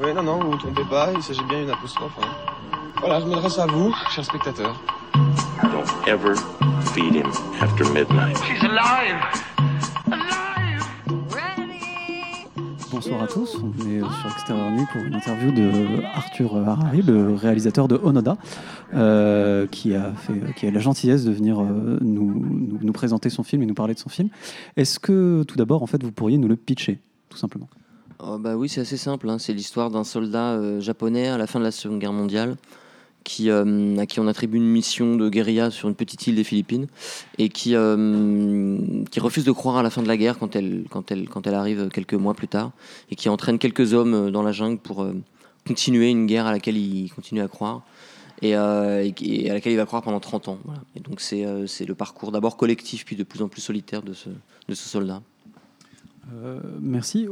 Oui, non, non, vous ne vous trompez pas, il s'agit bien d'une apostrophe. Hein. Voilà, je m'adresse à vous, chers spectateurs. Don't ever feed him after midnight. She's alive! Bonsoir à tous, on est sur Extérieur Nuit pour une interview de Arthur Harari, le réalisateur de Onoda, euh, qui, a fait, qui a la gentillesse de venir euh, nous, nous, nous présenter son film et nous parler de son film. Est-ce que tout d'abord, en fait, vous pourriez nous le pitcher, tout simplement? Oh, bah oui, c'est assez simple. hein. C'est l'histoire d'un soldat euh, japonais à la fin de la Seconde Guerre mondiale euh, à qui on attribue une mission de guérilla sur une petite île des Philippines et qui, euh, refuse de croire à la fin de la guerre quand elle, arrive quelques mois plus tard et qui entraîne quelques hommes dans la jungle pour continuer une guerre à laquelle il continue à croire. Et, à laquelle il va croire pendant 30 ans. donc c'est le parcours d'abord collectif puis de plus en plus solitaire de ce soldat. Euh, Merci.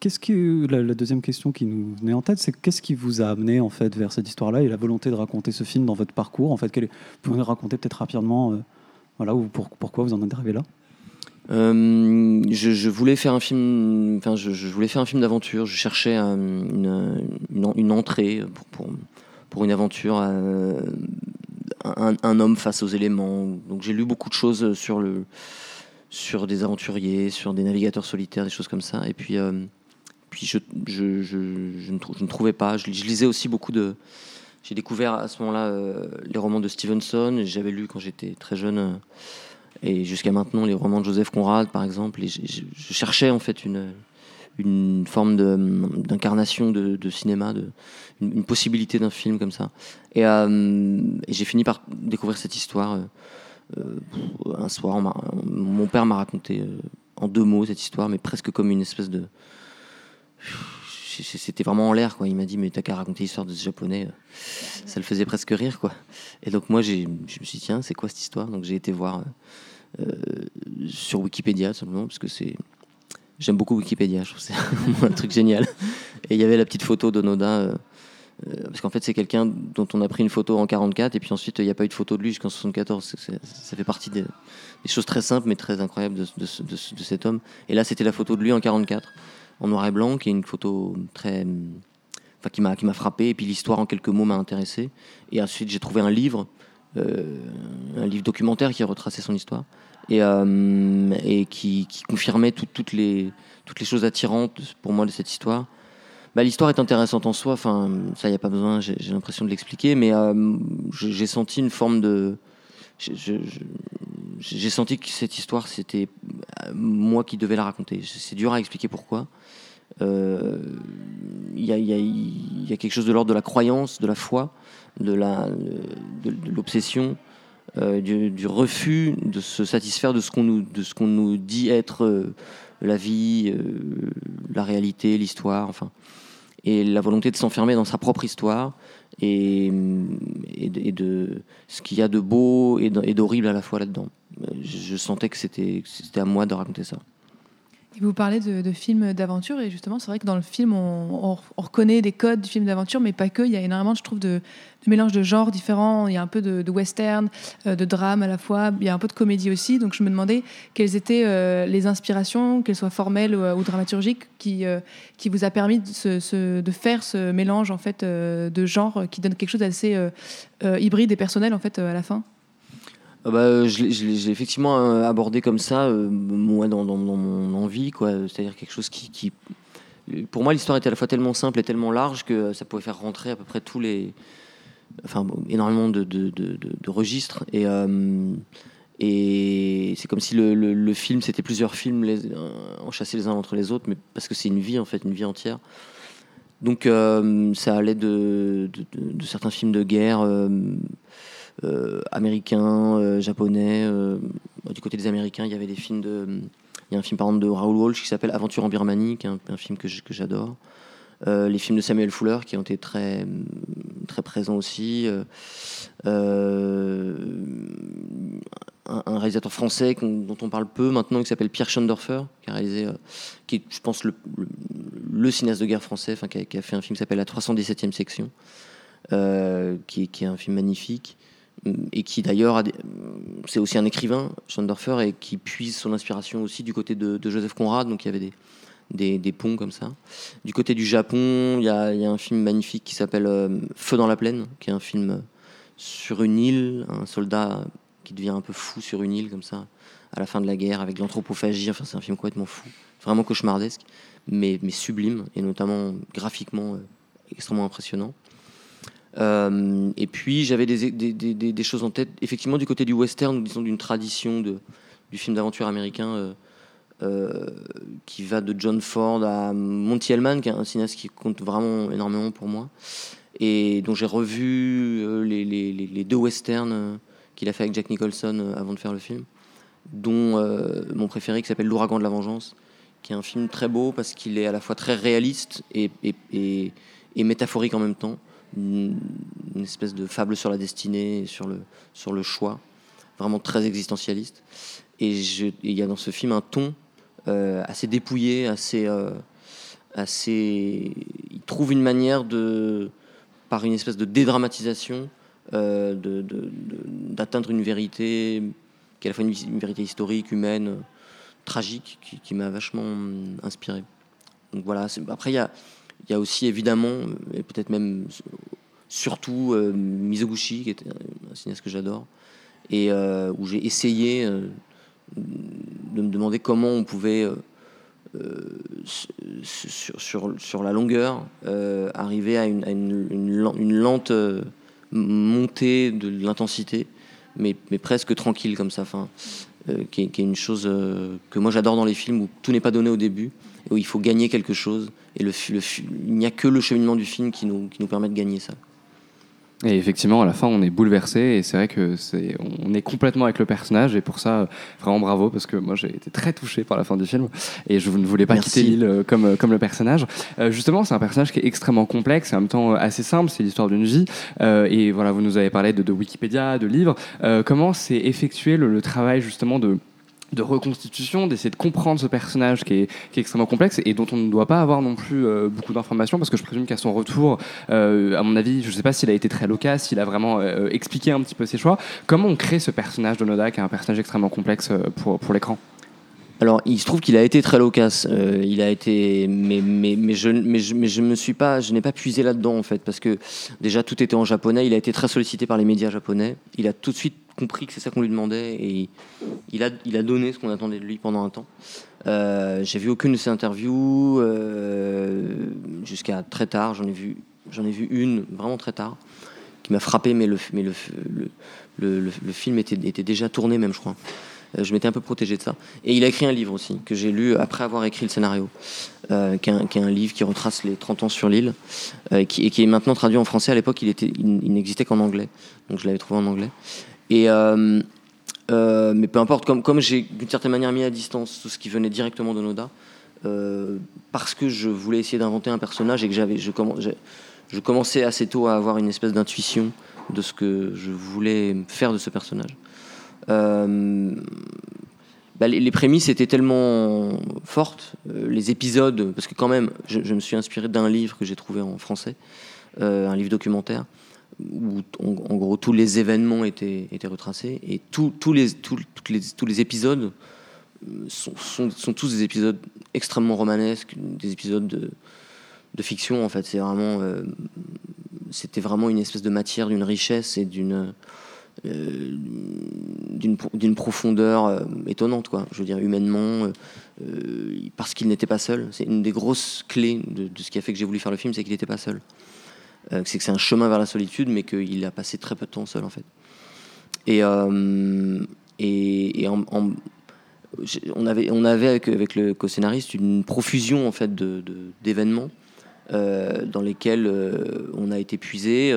Qu'est-ce que la, deuxième question qui nous venait en tête, c'est qu'est-ce qui vous a amené en fait vers cette histoire-là et la volonté de raconter ce film dans votre parcours En fait, quel est- vous pouvez nous raconter peut-être rapidement, euh, voilà, ou pour- pourquoi vous en êtes arrivé là? Euh, je, voulais faire un film, enfin, je, voulais faire un film d'aventure. Je cherchais une, entrée pour, pour, une aventure, un, un homme face aux éléments. Donc j'ai lu beaucoup de choses sur le, sur des aventuriers, sur des navigateurs solitaires, des choses comme ça. Et puis, euh, puis je, je, je, ne, je ne trouvais pas. Je, lisais aussi beaucoup de. J'ai découvert à ce moment-là euh, les romans de Stevenson. J'avais lu quand j'étais très jeune. euh, et jusqu'à maintenant, les romans de Joseph Conrad, par exemple, et je, cherchais en fait une, une forme de- d'incarnation de, de cinéma, de, une, possibilité d'un film comme ça. Et j'ai fini par découvrir cette histoire. Euh, euh, un soir, mon père m'a raconté euh, en deux mots cette histoire, mais presque comme une espèce de. C'était vraiment en l'air, quoi. Il m'a dit, mais t'as qu'à raconter l'histoire de ce japonais. Ça le faisait presque rire, quoi. Et donc, moi, je me suis dit, tiens, c'est quoi cette histoire? Donc, j'ai été voir. euh, euh, sur Wikipédia simplement parce que c'est j'aime beaucoup Wikipédia je trouve c'est un truc génial et il y avait la petite photo d'Onoda euh, euh, parce qu'en fait c'est quelqu'un dont on a pris une photo en 44 et puis ensuite il n'y a pas eu de photo de lui jusqu'en 74 C'est- c'est- ça fait partie des, choses très simples mais très incroyables de, de ce- de ce- de cet homme. Et là c'était la photo de lui en 44 en noir et blanc qui est une photo très enfin qui m'a qui m'a frappé et puis l'histoire en quelques mots m'a intéressé. Et ensuite j'ai trouvé un livre euh, un livre documentaire qui retraçait son histoire et, euh, qui, confirmait tout- toutes, les, toutes les choses attirantes pour moi de cette histoire. Bah, L'histoire est intéressante en soi, enfin, ça, il n'y a pas besoin, j'ai l'impression de l'expliquer, mais euh, j'ai senti une forme de. j'ai- senti que cette histoire, c'était euh, moi qui devais la raconter. C'est dur à expliquer pourquoi. Euh, Il y, a, quelque chose de l'ordre de la croyance, de la foi, de l'obsession, euh, du, du refus de se satisfaire de ce qu'on nous, dit être la vie, la réalité, l'histoire, enfin, et la volonté de s'enfermer dans sa propre histoire et, de, ce qu'il y a de beau et d'horrible à la fois là-dedans. Euh, Je, sentais que c'était à moi de raconter ça. Vous parlez de, films d'aventure et justement c'est vrai que dans le film on, on- on reconnaît des codes du film d'aventure mais pas que, il y a énormément je trouve de, de mélange de genres différents, il y a un peu de, western, euh, de drame à la fois, il y a un peu de comédie aussi. Donc je me demandais quelles étaient euh, les inspirations, qu'elles soient formelles ou, dramaturgiques qui, euh, qui vous a permis de, faire ce mélange en fait de genres qui donne quelque chose d'assez hybride et personnel en fait à la fin. Ah bah, euh, je l'ai- effectivement euh, abordé comme ça, euh, moi, dans, mon envie, quoi. C'est-à-dire quelque chose qui, Pour moi, l'histoire était à la fois tellement simple et tellement large que ça pouvait faire rentrer à peu près tous les. Enfin, énormément de, de- de- registres. Et, et c'est comme si le, le- film, c'était plusieurs films les, euh, enchâssés les uns entre les autres, mais parce que c'est une vie, en fait, une vie entière. Donc, ça allait de certains films de guerre. Euh, américains, euh, japonais. euh, du côté des Américains, il y avait des films de. Il y a un film par exemple de Raoul Walsh qui s'appelle Aventure en Birmanie, qui est un, film que j'adore. Les films de Samuel Fuller qui ont été très, très présents aussi. Un, réalisateur français dont on parle peu maintenant qui s'appelle Pierre Schondorfer, qui a réalisé, qui est, je pense, le, cinéaste de guerre français, qui, a, fait un film qui s'appelle La 317e section, qui est un film magnifique et qui d'ailleurs c'est aussi un écrivain, Schondorfer, et qui puise son inspiration aussi du côté de, Joseph Conrad. Donc il y avait des, des, des ponts comme ça. Du côté du Japon, il y a, y a un film magnifique qui s'appelle euh, Feu dans la plaine, qui est un film sur une île, un soldat qui devient un peu fou sur une île comme ça, à la fin de la guerre, avec l'anthropophagie. Enfin, c'est un film complètement fou, vraiment cauchemardesque, mais, mais sublime, et notamment graphiquement euh, extrêmement impressionnant. Euh, et puis j'avais des, choses en tête, effectivement du côté du western, disons d'une tradition de, du film d'aventure américain euh, euh, qui va de John Ford à Monty Hellman, qui est un cinéaste qui compte vraiment énormément pour moi, et dont j'ai revu les, deux westerns qu'il a fait avec Jack Nicholson avant de faire le film, dont mon préféré qui s'appelle L'ouragan de la vengeance, qui est un film très beau parce qu'il est à la fois très réaliste et métaphorique en même temps une, espèce de fable sur la destinée, sur le, sur le choix, vraiment très existentialiste. Et il y a dans ce film un ton euh, assez dépouillé, assez, euh, assez. Il trouve une manière de, par une espèce de dédramatisation, euh, d'atteindre une vérité qui est à la fois une, vérité historique, humaine, tragique, qui, qui m'a vachement inspiré. Donc voilà. Après, il y a, il y a aussi évidemment, euh, et peut-être même surtout euh, Mizoguchi, qui est un cinéaste que j'adore, et euh, où j'ai essayé de me demander comment on pouvait, sur, la longueur, arriver à une, lente montée de l'intensité, mais, presque tranquille comme ça, enfin, qui, est, une chose que moi j'adore dans les films où tout n'est pas donné au début, où il faut gagner quelque chose, et le, le il n'y a que le cheminement du film qui nous, qui nous permet de gagner ça. Et effectivement, à la fin, on est bouleversé et c'est vrai que c'est, on est complètement avec le personnage et pour ça, vraiment bravo parce que moi j'ai été très touché par la fin du film et je ne voulais pas Merci. quitter l'île euh, comme, euh, comme le personnage. Euh, justement, c'est un personnage qui est extrêmement complexe et en même temps assez simple. C'est l'histoire d'une vie Euh, et voilà, vous nous avez parlé de, de Wikipédia, de livres. Euh, comment s'est effectué le, le travail justement de de reconstitution, d'essayer de comprendre ce personnage qui est, extrêmement complexe et dont on ne doit pas avoir non plus euh, beaucoup d'informations parce que je présume qu'à son retour, euh, à mon avis, je ne sais pas s'il a été très loquace, s'il a vraiment euh, expliqué un petit peu ses choix. Comment on crée ce personnage de Noda qui est un personnage extrêmement complexe pour l'écran? Alors, il se trouve qu'il a été très loquace. Euh, il a été, mais mais mais je mais je mais je me suis pas, je n'ai pas puisé là-dedans en fait, parce que déjà tout était en japonais. Il a été très sollicité par les médias japonais. Il a tout de suite compris que c'est ça qu'on lui demandait et il a il a donné ce qu'on attendait de lui pendant un temps. Euh, J'ai vu aucune de ses interviews euh, jusqu'à très tard. J'en ai vu j'en ai vu une vraiment très tard qui m'a frappé, mais le mais le le, le, le- film était était déjà tourné même, je crois. Euh, je m'étais un peu protégé de ça. Et il a écrit un livre aussi, que j'ai lu après avoir écrit le scénario, euh, qui, est un, livre qui retrace les 30 ans sur l'île, euh, et qui, est maintenant traduit en français. À l'époque, il, était, n'existait qu'en anglais, donc je l'avais trouvé en anglais. Mais peu importe, comme, j'ai d'une certaine manière mis à distance tout ce qui venait directement de Noda, parce que je voulais essayer d'inventer un personnage et que j'avais, je, je commençais assez tôt à avoir une espèce d'intuition de ce que je voulais faire de ce personnage. Euh, bah, les, prémices étaient tellement fortes, euh, les épisodes, parce que quand même, je, me suis inspiré d'un livre que j'ai trouvé en français, euh, un livre documentaire, où en, gros tous les événements étaient, étaient retracés, et tous- tous les, toutes les, tous les épisodes sont, sont, tous des épisodes extrêmement romanesques, des épisodes de, de fiction en fait. C'est vraiment, c'était vraiment une espèce de matière, d'une richesse et d'une euh, d'une pro- d'une profondeur euh, étonnante, quoi. Je veux dire, humainement, euh, parce qu'il n'était pas seul. C'est une des grosses clés de, de ce qui a fait que j'ai voulu faire le film, c'est qu'il n'était pas seul. C'est que c'est un chemin vers la solitude, mais qu'il a passé très peu de temps seul, en fait. Et, et, on avait, on avait avec, avec le co-scénariste une profusion en fait de- de- d'événements euh, dans lesquels on a été puisé.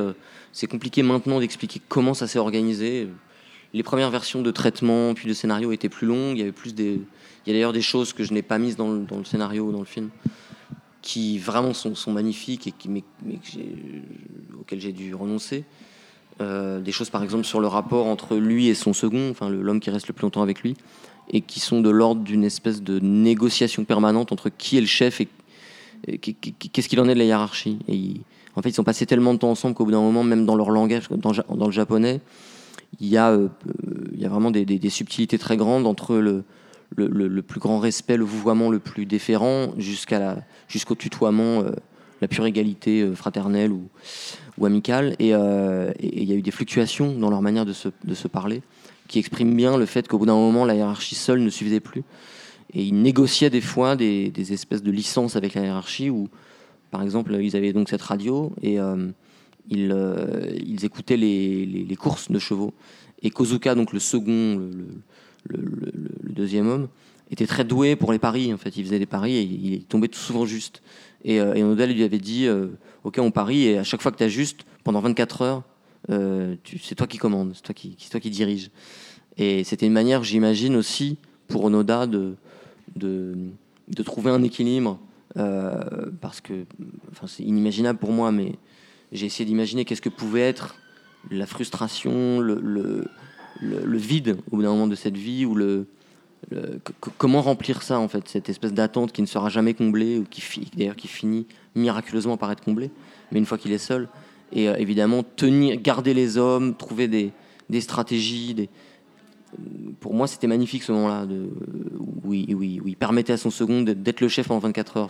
C'est compliqué maintenant d'expliquer comment ça s'est organisé. Les premières versions de traitement puis de scénario étaient plus longues. Il y avait plus des, il y a d'ailleurs des choses que je n'ai pas mises dans le, dans le scénario ou dans le film qui vraiment sont, sont magnifiques et qui, mais, auxquelles j'ai dû renoncer. Euh, des choses par exemple sur le rapport entre lui et son second, enfin l'homme qui reste le plus longtemps avec lui, et qui sont de l'ordre d'une espèce de négociation permanente entre qui est le chef et, qu'est-ce qu'il en est de la hiérarchie. En fait, ils ont passé tellement de temps ensemble qu'au bout d'un moment, même dans leur langage, dans, le japonais, il y a, euh, vraiment des, subtilités très grandes entre le, plus grand respect, le vouvoiement le plus déférent, jusqu'au tutoiement, euh, la pure égalité euh, fraternelle ou, amicale. Et il y a eu des fluctuations dans leur manière de se, de se parler, qui expriment bien le fait qu'au bout d'un moment, la hiérarchie seule ne suffisait plus. Et ils négociaient des fois des, des espèces de licences avec la hiérarchie où, par exemple, ils avaient donc cette radio et euh, ils, euh, ils écoutaient les, les- courses de chevaux. Et Kozuka, donc le second, le, le- deuxième homme, était très doué pour les paris. En fait, il faisait des paris et il tombait tout souvent juste. Et, euh, et Onoda lui avait dit euh, Ok, on parie et à chaque fois que tu as juste, pendant 24 heures, c'est toi qui commandes, c'est toi qui, toi qui dirige. Et c'était une manière, j'imagine aussi, pour Onoda de, de, de trouver un équilibre. Euh, parce que enfin, c'est inimaginable pour moi, mais j'ai essayé d'imaginer qu'est-ce que pouvait être la frustration, le, le, vide au bout d'un moment de cette vie, ou le, comment remplir ça en fait, cette espèce d'attente qui ne sera jamais comblée, ou qui, d'ailleurs qui finit miraculeusement par être comblée, mais une fois qu'il est seul. Et euh, évidemment, tenir, garder les hommes, trouver des, des stratégies, des, pour moi, c'était magnifique ce moment-là, où, où où il permettait à son second d'être- le chef pendant 24 heures.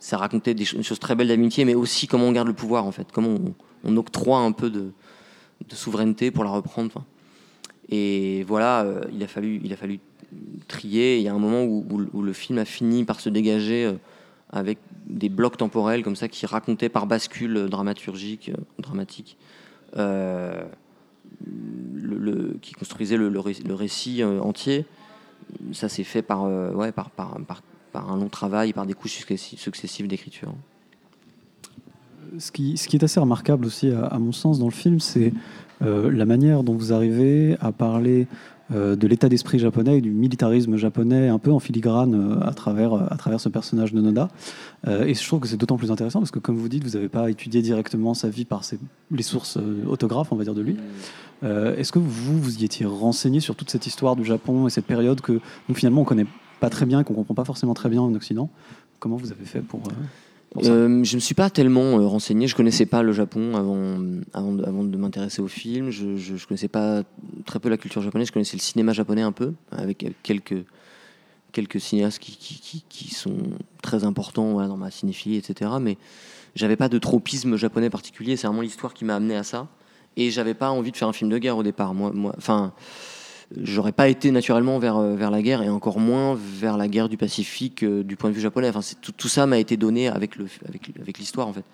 Ça racontait des cho- une chose très belle d'amitié, mais aussi comment on garde le pouvoir, en fait, comment on, octroie un peu de, souveraineté pour la reprendre. Et voilà, euh, il, a fallu, trier. Il y a un moment où, le- film a fini par se dégager euh, avec des blocs temporels comme ça qui racontaient par bascule dramaturgique, euh, dramatique. Qui construisait le, le ré- le récit euh, entier. Ça s'est fait par, euh, par, un long travail, par des couches successi- successives d'écriture. Ce qui, est assez remarquable aussi, à, mon sens, dans le film, c'est euh, la manière dont vous arrivez à parler de l'état d'esprit japonais et du militarisme japonais un peu en filigrane euh, à, travers, à travers ce personnage de Noda. Euh, et je trouve que c'est d'autant plus intéressant parce que, comme vous dites, vous n'avez pas étudié directement sa vie par les sources euh, autographes, on va dire, de lui. Euh, Est-ce que vous, vous y étiez renseigné sur toute cette histoire du Japon et cette période que nous, finalement, on connaît pas très bien et qu'on comprend pas forcément très bien en Occident? Comment vous avez fait pour, euh, Euh, je ne me suis pas tellement euh, renseigné. Je connaissais pas le Japon avant, avant de, m'intéresser au film. Je, je connaissais pas très peu la culture japonaise. Je connaissais le cinéma japonais un peu, avec quelques, quelques cinéastes qui, sont très importants dans ma cinéphilie, etc. Mais j'avais pas de tropisme japonais particulier. C'est vraiment l'histoire qui m'a amené à ça. Et j'avais pas envie de faire un film de guerre au départ. Moi, enfin, j'aurais pas été naturellement vers, euh, vers la guerre et encore moins vers la guerre du Pacifique euh, du point de vue japonais. Enfin, tout, tout ça m'a été donné avec, le, avec, l'histoire en fait.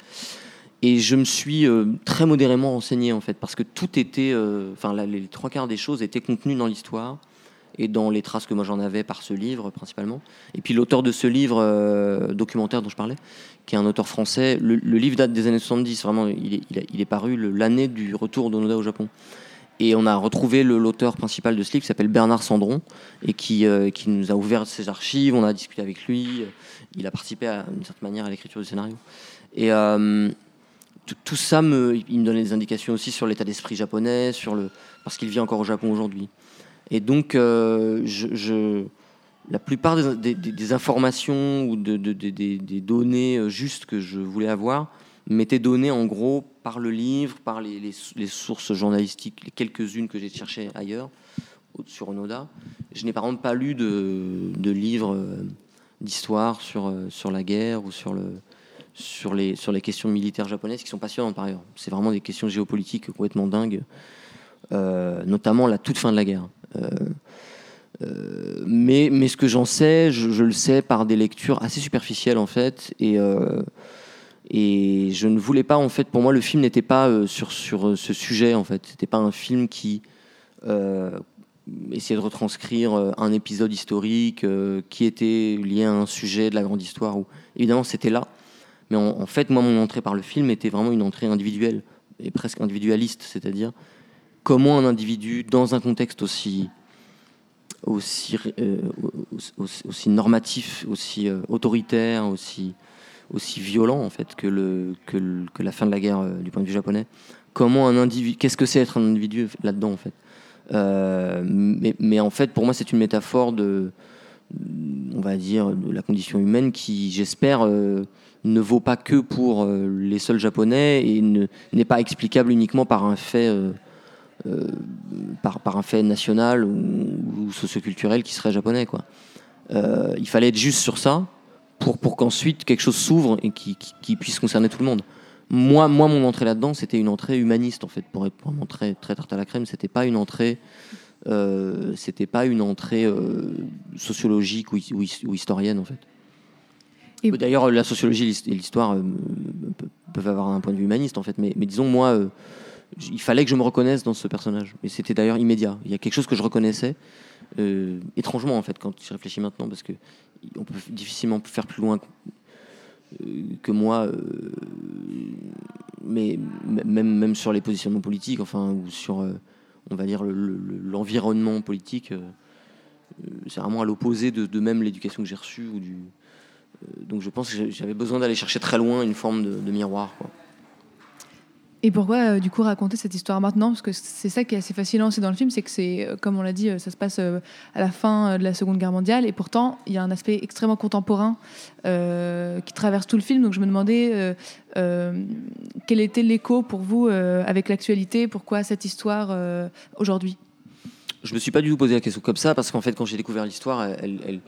Et je me suis euh, très modérément renseigné en fait parce que tout était, enfin les trois quarts des choses étaient contenues dans l'histoire et dans les traces que moi j'en avais par ce livre principalement. Et puis l'auteur de ce livre documentaire dont je parlais, qui est un auteur français, le, livre date des années 70, vraiment il est, il a- il est paru l'année du retour d'Onoda au Japon. Et on a retrouvé l'auteur principal de ce livre qui s'appelle Bernard Sandron et qui, euh, qui nous a ouvert ses archives, on a discuté avec lui, il a participé d'une certaine manière à l'écriture du scénario. Et euh, tout, ça, me, il me donnait des indications aussi sur l'état d'esprit japonais, sur le, parce qu'il vit encore au Japon aujourd'hui. Et donc, euh, je, la plupart des, informations ou de, de- de- des- données justes que je voulais avoir m'étaient données en gros par le livre, par les, sources journalistiques, les quelques-unes que j'ai cherchées ailleurs sur Onoda. Je n'ai par exemple pas lu de, de livres euh, d'histoire sur, euh, sur la guerre ou sur, le, sur, les, questions militaires japonaises qui sont passionnantes par ailleurs. C'est vraiment des questions géopolitiques complètement dingues, euh, notamment la toute fin de la guerre. Mais, ce que j'en sais, je, je le sais par des lectures assez superficielles en fait. Et, et je ne voulais pas, en fait, pour moi, le film n'était pas euh, sur, sur euh, ce sujet en fait. C'était pas un film qui euh, essayait de retranscrire un épisode historique qui était lié à un sujet de la grande histoire. Où, évidemment, c'était là. Mais en, fait, moi, mon entrée par le film était vraiment une entrée individuelle et presque individualiste, c'est-à-dire comment un individu, dans un contexte aussi aussi, aussi, normatif, aussi autoritaire, aussi, aussi violent en fait que, le, que, la fin de la guerre euh, du point de vue japonais. Comment un individu, qu'est-ce que c'est être un individu là-dedans en fait? Euh, mais, mais en fait, pour moi, c'est une métaphore de, on va dire, de la condition humaine qui, j'espère, euh, ne vaut pas que pour les seuls japonais et ne- n'est pas explicable uniquement par un fait, par, un fait national ou, ou socioculturel qui serait japonais. Quoi. Il fallait être juste sur ça pour, pour qu'ensuite quelque chose s'ouvre et qui, qui- qui puisse concerner tout le monde. Moi, moi mon entrée là-dedans, c'était une entrée humaniste en fait. Pour être pour montrer très tarte à la crème, c'était pas une entrée, euh, c'était pas une entrée euh, sociologique ou, his- ou his- ou historienne en fait. Et- D'ailleurs, la sociologie et l'his- et l'histoire euh, pe- peuvent avoir un point de vue humaniste en fait, mais, mais disons moi, il fallait que je me reconnaisse dans ce personnage. Et c'était d'ailleurs immédiat. Il y a quelque chose que je reconnaissais étrangement en fait quand j'y réfléchis maintenant parce que on peut difficilement faire plus loin que moi euh, mais même sur les positionnements politiques enfin ou sur euh, on va dire le- le- l'environnement politique euh, c'est vraiment à l'opposé de, même l'éducation que j'ai reçue donc je pense que j'avais besoin d'aller chercher très loin une forme de, miroir. Et pourquoi, euh, du coup, raconter cette histoire maintenant? Parce que c'est ça qui est assez fascinant aussi dans le film, c'est que c'est, euh, comme on l'a dit, euh, ça se passe à la fin de la Seconde Guerre mondiale, et pourtant, il y a un aspect extrêmement contemporain qui traverse tout le film. Donc je me demandais quel était l'écho pour vous avec l'actualité, pourquoi cette histoire aujourd'hui? Je me suis pas du tout posé la question comme ça parce qu'en fait, quand j'ai découvert l'histoire, elle,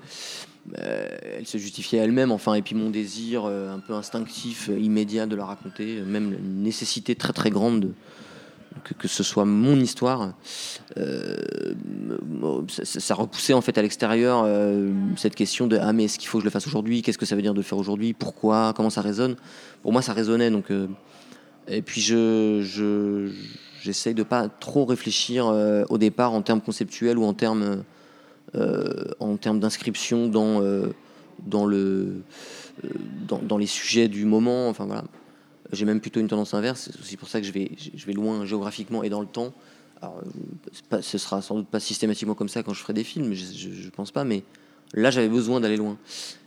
elle se justifiait elle-même. Enfin, et puis mon désir euh, un peu instinctif, euh, immédiat de la raconter, euh, même une nécessité très très grande de, que, que ce soit mon histoire, ça, repoussait en fait à l'extérieur cette question de ah mais est-ce qu'il faut que je le fasse aujourd'hui? Qu'est-ce que ça veut dire de le faire aujourd'hui? Pourquoi? Comment ça résonne? Pour moi, ça résonnait donc. et puis je, je, j'essaye de pas trop réfléchir au départ en termes conceptuels ou en termes, en termes d'inscription dans, dans, le, euh, dans, les sujets du moment. Enfin voilà. J'ai même plutôt une tendance inverse. C'est aussi pour ça que je vais, je vais loin géographiquement et dans le temps. Alors, euh, pas, ce sera sans doute pas systématiquement comme ça quand je ferai des films, je, je, je pense pas, mais là j'avais besoin d'aller loin.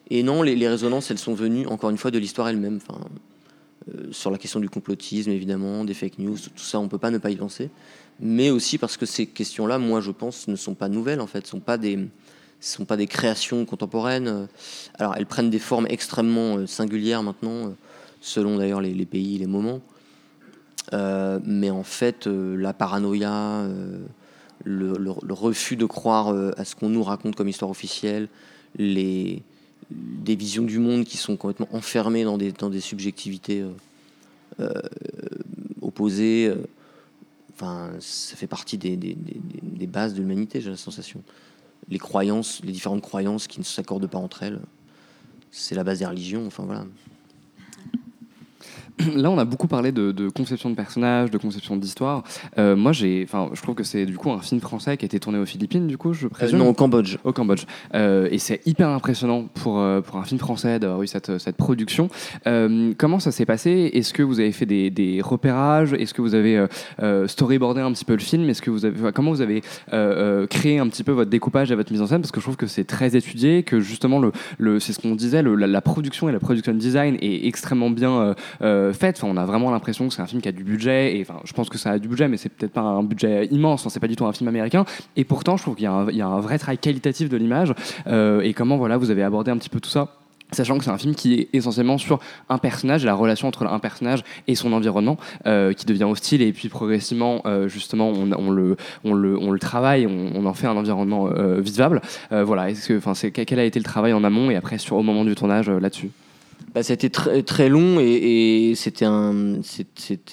Et non, les, résonances, elles sont venues encore une fois de l'histoire elle-même. Enfin, euh, sur la question du complotisme, évidemment, des fake news, tout ça, on peut pas ne pas y penser. Mais aussi parce que ces questions-là, moi, je pense, ne sont pas nouvelles, en fait, sont pas des sont pas des créations contemporaines. Alors, elles prennent des formes extrêmement euh, singulières maintenant, euh, selon d'ailleurs les, les pays, les moments. Euh, mais en fait, la paranoïa, le, le- refus de croire à ce qu'on nous raconte comme histoire officielle, les, des visions du monde qui sont complètement enfermées dans des, dans des subjectivités opposées. Enfin, ça fait partie des- des- des bases de l'humanité, j'ai la sensation. Les croyances, les différentes croyances qui ne s'accordent pas entre elles, c'est la base des religions. Enfin voilà. Là, on a beaucoup parlé de, de conception de personnages, de conception d'histoire. Euh, moi, j'ai, enfin, je trouve que c'est du coup un film français qui a été tourné aux Philippines, du coup, je Euh, présume. non, au Cambodge. Au Cambodge. Euh, et c'est hyper impressionnant pour, pour un film français d'avoir eu cette, cette production. Comment ça s'est passé? Est-ce que vous avez fait des, des repérages? Est-ce que vous avez storyboardé un petit peu le film? Est-ce que vous avez, comment vous avez créé un petit peu votre découpage et votre mise en scène? Parce que je trouve que c'est très étudié, que justement, le, le, c'est ce qu'on disait, le- la, la production et la production design est extrêmement bien euh, on a vraiment l'impression que c'est un film qui a du budget. Et enfin, je pense que ça a du budget, mais c'est peut-être pas un budget immense. Enfin, c'est pas du tout un film américain. Et pourtant, je trouve qu'il y a un, vrai travail qualitatif de l'image. Euh, et comment voilà, vous avez abordé un petit peu tout ça Sachant que c'est un film qui est essentiellement sur un personnage, la relation entre un personnage et son environnement, euh, qui devient hostile, et puis progressivement, justement, on, le, travaille, on, en fait un environnement euh, vivable. Voilà, que, quel a été le travail en amont et après au moment du tournage là-dessus? Bah, c'était très, très long et, c'était un,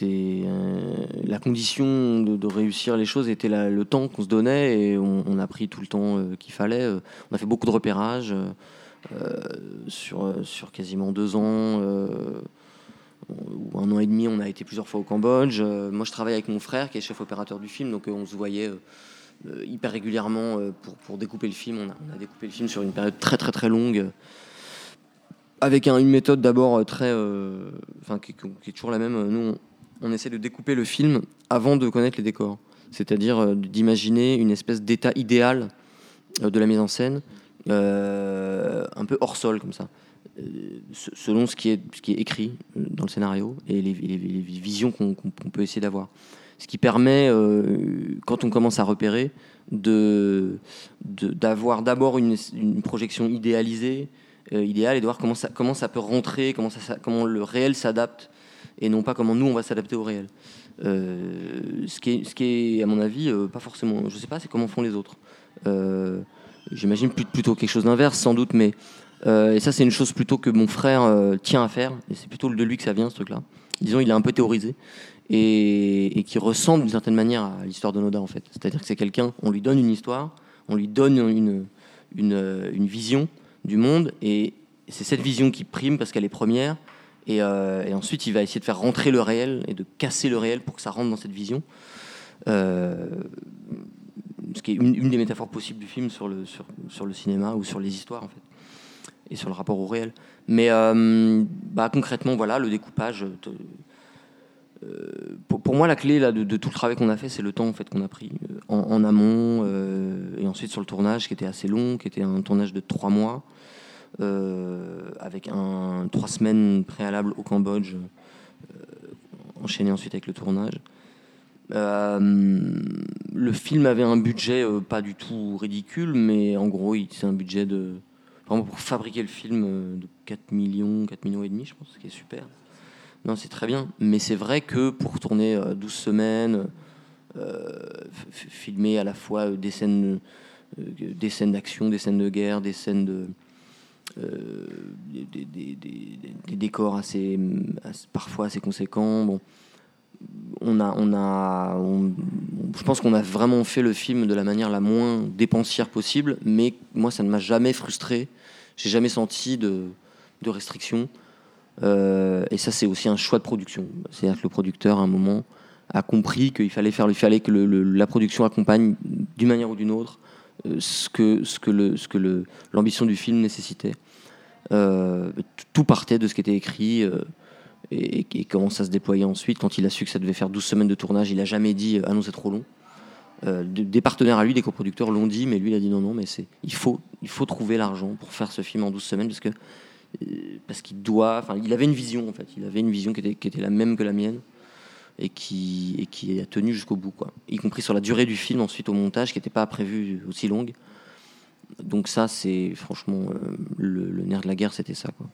euh, la condition de, réussir les choses était le temps qu'on se donnait et on, a pris tout le temps euh, qu'il fallait. Euh, On a fait beaucoup de repérages euh, euh, sur, euh, sur quasiment deux ans. euh, ou un an et demi, on a été plusieurs fois au Cambodge. Euh, moi, je travaille avec mon frère qui est chef opérateur du film, donc euh, on se voyait euh, euh, hyper régulièrement euh, pour, pour découper le film. On a découpé le film sur une période très très très longue avec un- une méthode d'abord euh, très, euh, enfin qui, est toujours la même. Nous, on, essaie de découper le film avant de connaître les décors, c'est-à-dire euh, d'imaginer une espèce d'état idéal euh, de la mise en scène, euh, un peu hors sol comme ça, euh, se- selon ce qui est, écrit euh, dans le scénario et les, visions qu'on peut essayer d'avoir. Ce qui permet, euh, quand on commence à repérer, d'avoir d'abord une projection idéalisée, euh, idéale, et de voir comment ça, comment ça peut rentrer, comment, ça, comment le réel s'adapte et non pas comment nous on va s'adapter au réel. Euh, ce, qui est, ce qui est, à mon avis, euh, pas forcément. Je sais pas, c'est comment font les autres. Euh, J'imagine plutôt quelque chose d'inverse, sans doute, mais. et ça, c'est une chose plutôt que mon frère tient à faire, et c'est plutôt de lui que ça vient, ce truc-là. Disons, il est un peu théorisé, et, qui ressemble d'une certaine manière à l'histoire de Noda, en fait. C'est-à-dire que c'est quelqu'un, on lui donne une histoire, on lui donne une, une vision du monde, et c'est cette vision qui prime parce qu'elle est première, et, euh, et ensuite, il va essayer de faire rentrer le réel et de casser le réel pour que ça rentre dans cette vision. Euh, ce qui est une, une des métaphores possibles du film sur le, sur, sur le cinéma ou sur les histoires, en fait, et sur le rapport au réel. Mais euh, bah, concrètement, voilà, le découpage. Euh, pour, moi, la clé là, de, tout le travail qu'on a fait, c'est le temps en fait, qu'on a pris euh, en, amont euh, et ensuite sur le tournage qui était assez long, qui était un tournage de trois mois, avec un trois semaines préalables au Cambodge, enchaîné ensuite avec le tournage. Le film avait un budget pas du tout ridicule, mais en gros, c'est un budget de. Vraiment pour fabriquer le film de 4 millions, 4 millions et demi, je pense, ce qui est super. Non, c'est très bien. Mais c'est vrai que pour tourner euh, 12 semaines, euh, f- f- filmer à la fois euh, des scènes, euh, des scènes d'action, des scènes de guerre, des scènes de. euh, des, décors assez, parfois assez conséquents. Bon, on a, on a, je pense qu'on a vraiment fait le film de la manière la moins dépensière possible, mais moi ça ne m'a jamais frustré. J'ai jamais senti de, de restrictions. Euh, et ça, c'est aussi un choix de production. C'est-à-dire que le producteur, à un moment, a compris qu'il fallait faire, il fallait que la production accompagne d'une manière ou d'une autre euh, ce que, ce que l'ambition du film nécessitait. Euh, tout partait de ce qui était écrit. et, comment ça se déployait ensuite. Quand il a su que ça devait faire 12 semaines de tournage, il a jamais dit ah non c'est trop long. De- des partenaires à lui, des coproducteurs l'ont dit, mais lui il a dit non non mais il faut il faut trouver l'argent pour faire ce film en 12 semaines parce que parce qu'il doit enfin il avait une vision en fait. Il avait une vision qui était, la même que la mienne et qui a tenu jusqu'au bout quoi. Y compris sur la durée du film ensuite au montage qui n'était pas prévu aussi longue. Donc ça c'est franchement euh, le, nerf de la guerre c'était ça quoi.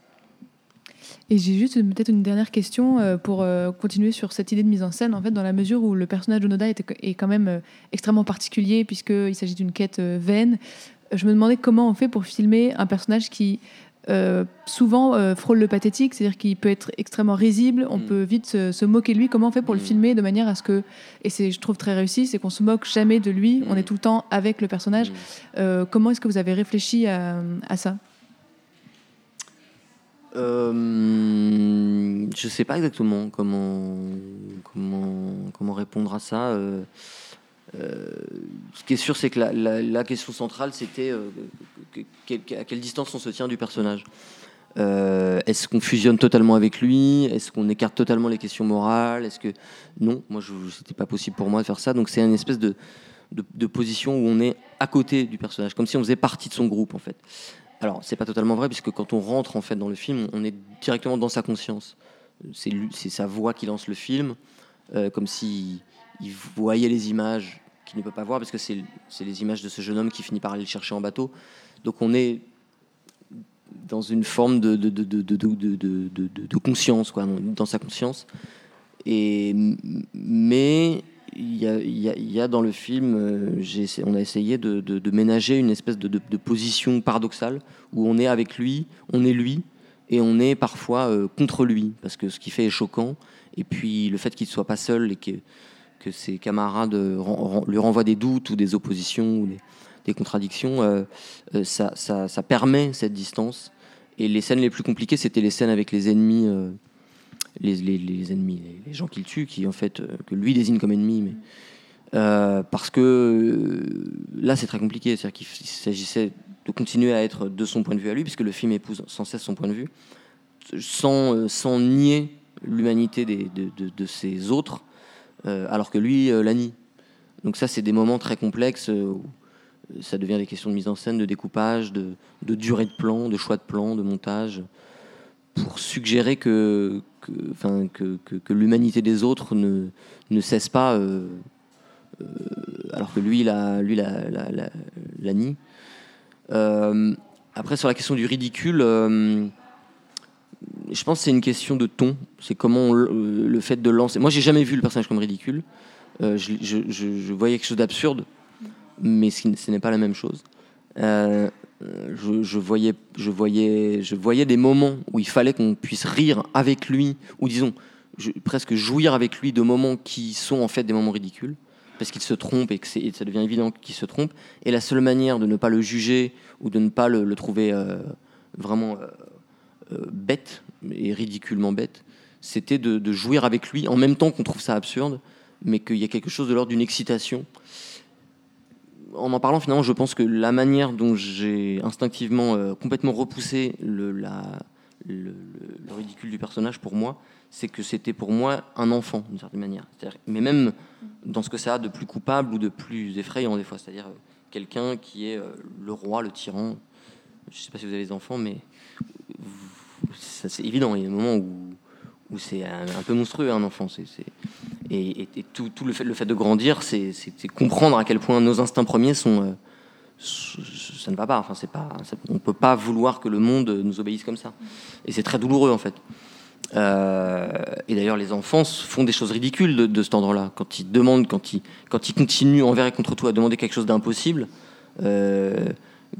Et j'ai juste peut-être une dernière question euh, pour euh, continuer sur cette idée de mise en scène, en fait, dans la mesure où le personnage d'Onoda est, est quand même euh, extrêmement particulier, puisqu'il s'agit d'une quête euh, vaine. Je me demandais comment on fait pour filmer un personnage qui euh, souvent euh, frôle le pathétique, c'est-à-dire qu'il peut être extrêmement risible, on Mm. peut vite se, se moquer de lui. Comment on fait pour le Mm. filmer de manière à ce que, et c'est je trouve très réussi, c'est qu'on se moque jamais de lui, on Mm. est tout le temps avec le personnage. Mm. Euh, comment est-ce que vous avez réfléchi à, à ça? Euh, je sais pas exactement comment, comment, comment répondre à ça. Euh, ce qui est sûr, c'est que la, question centrale, c'était euh, à quelle distance on se tient du personnage. Euh, Est-ce qu'on fusionne totalement avec lui? Est-ce qu'on écarte totalement les questions morales? Est-ce que non Moi, c'était pas possible pour moi de faire ça. Donc, c'est une espèce de, position où on est à côté du personnage, comme si on faisait partie de son groupe, en fait. Alors, c'est pas totalement vrai, puisque quand on rentre en fait dans le film, on est directement dans sa conscience. C'est sa voix qui lance le film, comme si il voyait les images qu'il ne peut pas voir, parce que c'est les images de ce jeune homme qui finit par aller le chercher en bateau. Donc, on est dans une forme de, de, de, de, conscience, quoi, dans sa conscience. Et, mais il y y y a dans le film, euh, on a essayé de, ménager une espèce de, position paradoxale où on est avec lui, on est lui, et on est parfois euh, contre lui, parce que ce qu'il fait est choquant. Et puis le fait qu'il ne soit pas seul et que, ses camarades lui renvoient des doutes ou des oppositions ou des, contradictions, euh, euh, ça, ça- ça permet cette distance. Et les scènes les plus compliquées, c'était les scènes avec les ennemis, euh, les, les- ennemis, les, gens qu'il tue, qui en fait, que lui désigne comme ennemis. Mais, parce que là, c'est très compliqué. C'est-à-dire qu'il s'agissait de continuer à être de son point de vue à lui, puisque le film épouse sans cesse son point de vue, sans, sans nier l'humanité de, de, de ses autres, alors que lui euh, la nie. Donc ça, c'est des moments très complexes euh, où ça devient des questions de mise en scène, de découpage, de, durée de plan, de choix de plan, de montage, pour suggérer que, que, l'humanité des autres ne, cesse pas, euh, euh, alors que lui, la, lui nie. Euh, après, sur la question du ridicule, euh, je pense que c'est une question de ton. C'est comment euh, le fait de lancer. Moi, j'ai jamais vu le personnage comme ridicule. Euh, je, voyais quelque chose d'absurde, mais ce, n'est pas la même chose. Euh, je, voyais, des moments où il fallait qu'on puisse rire avec lui, ou disons, presque jouir avec lui de moments qui sont en fait des moments ridicules, parce qu'il se trompe et que ça devient évident qu'il se trompe. Et la seule manière de ne pas le juger ou de ne pas le, trouver vraiment bête et ridiculement bête, c'était de, de jouir avec lui en même temps qu'on trouve ça absurde, mais qu'il y a quelque chose de l'ordre d'une excitation. En en parlant, finalement, je pense que la manière dont j'ai instinctivement euh, complètement repoussé le, ridicule du personnage pour moi, c'est que c'était pour moi un enfant, d'une certaine manière. Mais même dans ce que ça a de plus coupable ou de plus effrayant, des fois. C'est-à-dire euh, quelqu'un qui est euh, le roi, le tyran. Je ne sais pas si vous avez des enfants, mais vous- c'est évident. Il y a des moments où, c'est un, peu monstrueux, un enfant. Et, tout, tout le, fait, de grandir, c'est, comprendre à quel point nos instincts premiers sont. euh, ça ne va pas. Enfin, c'est pas on ne peut pas vouloir que le monde nous obéisse comme ça. Et c'est très douloureux, en fait. Euh, et d'ailleurs, les enfants font des choses ridicules de, de cet ordre-là. Quand ils demandent, quand ils, continuent envers et contre toi à demander quelque chose d'impossible, euh,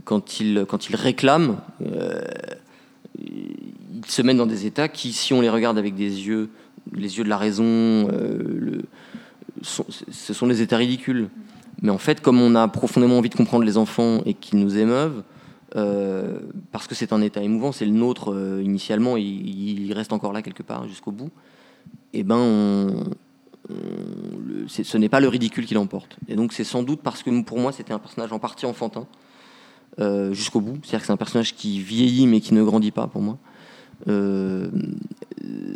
quand, ils, réclament, ils se mettent dans des états qui, si on les regarde avec des yeux, les yeux de la raison, euh, ce sont des états ridicules. Mais en fait, comme on a profondément envie de comprendre les enfants et qu'ils nous émeuvent, euh, parce que c'est un état émouvant, c'est le nôtre euh, initialement, il reste encore là quelque part jusqu'au bout. Et ben, le- c'est- ce n'est pas le ridicule qui l'emporte. Et donc, c'est sans doute parce que pour moi, c'était un personnage en partie enfantin euh, jusqu'au bout. C'est-à-dire que c'est un personnage qui vieillit mais qui ne grandit pas pour moi. Euh,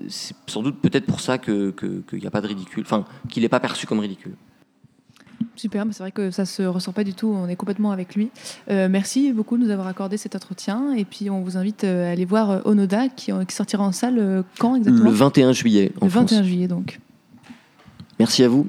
c'est sans doute peut-être pour ça qu'il que, n'y a pas de ridicule, enfin qu'il n'est pas perçu comme ridicule. Super, c'est vrai que ça se ressent pas du tout. On est complètement avec lui. Euh, merci beaucoup de nous avoir accordé cet entretien. Et puis, on vous invite à aller voir Onoda, qui, qui sortira en salle quand exactement? Le 21 juillet en Le 21 France. juillet, donc. Merci à vous.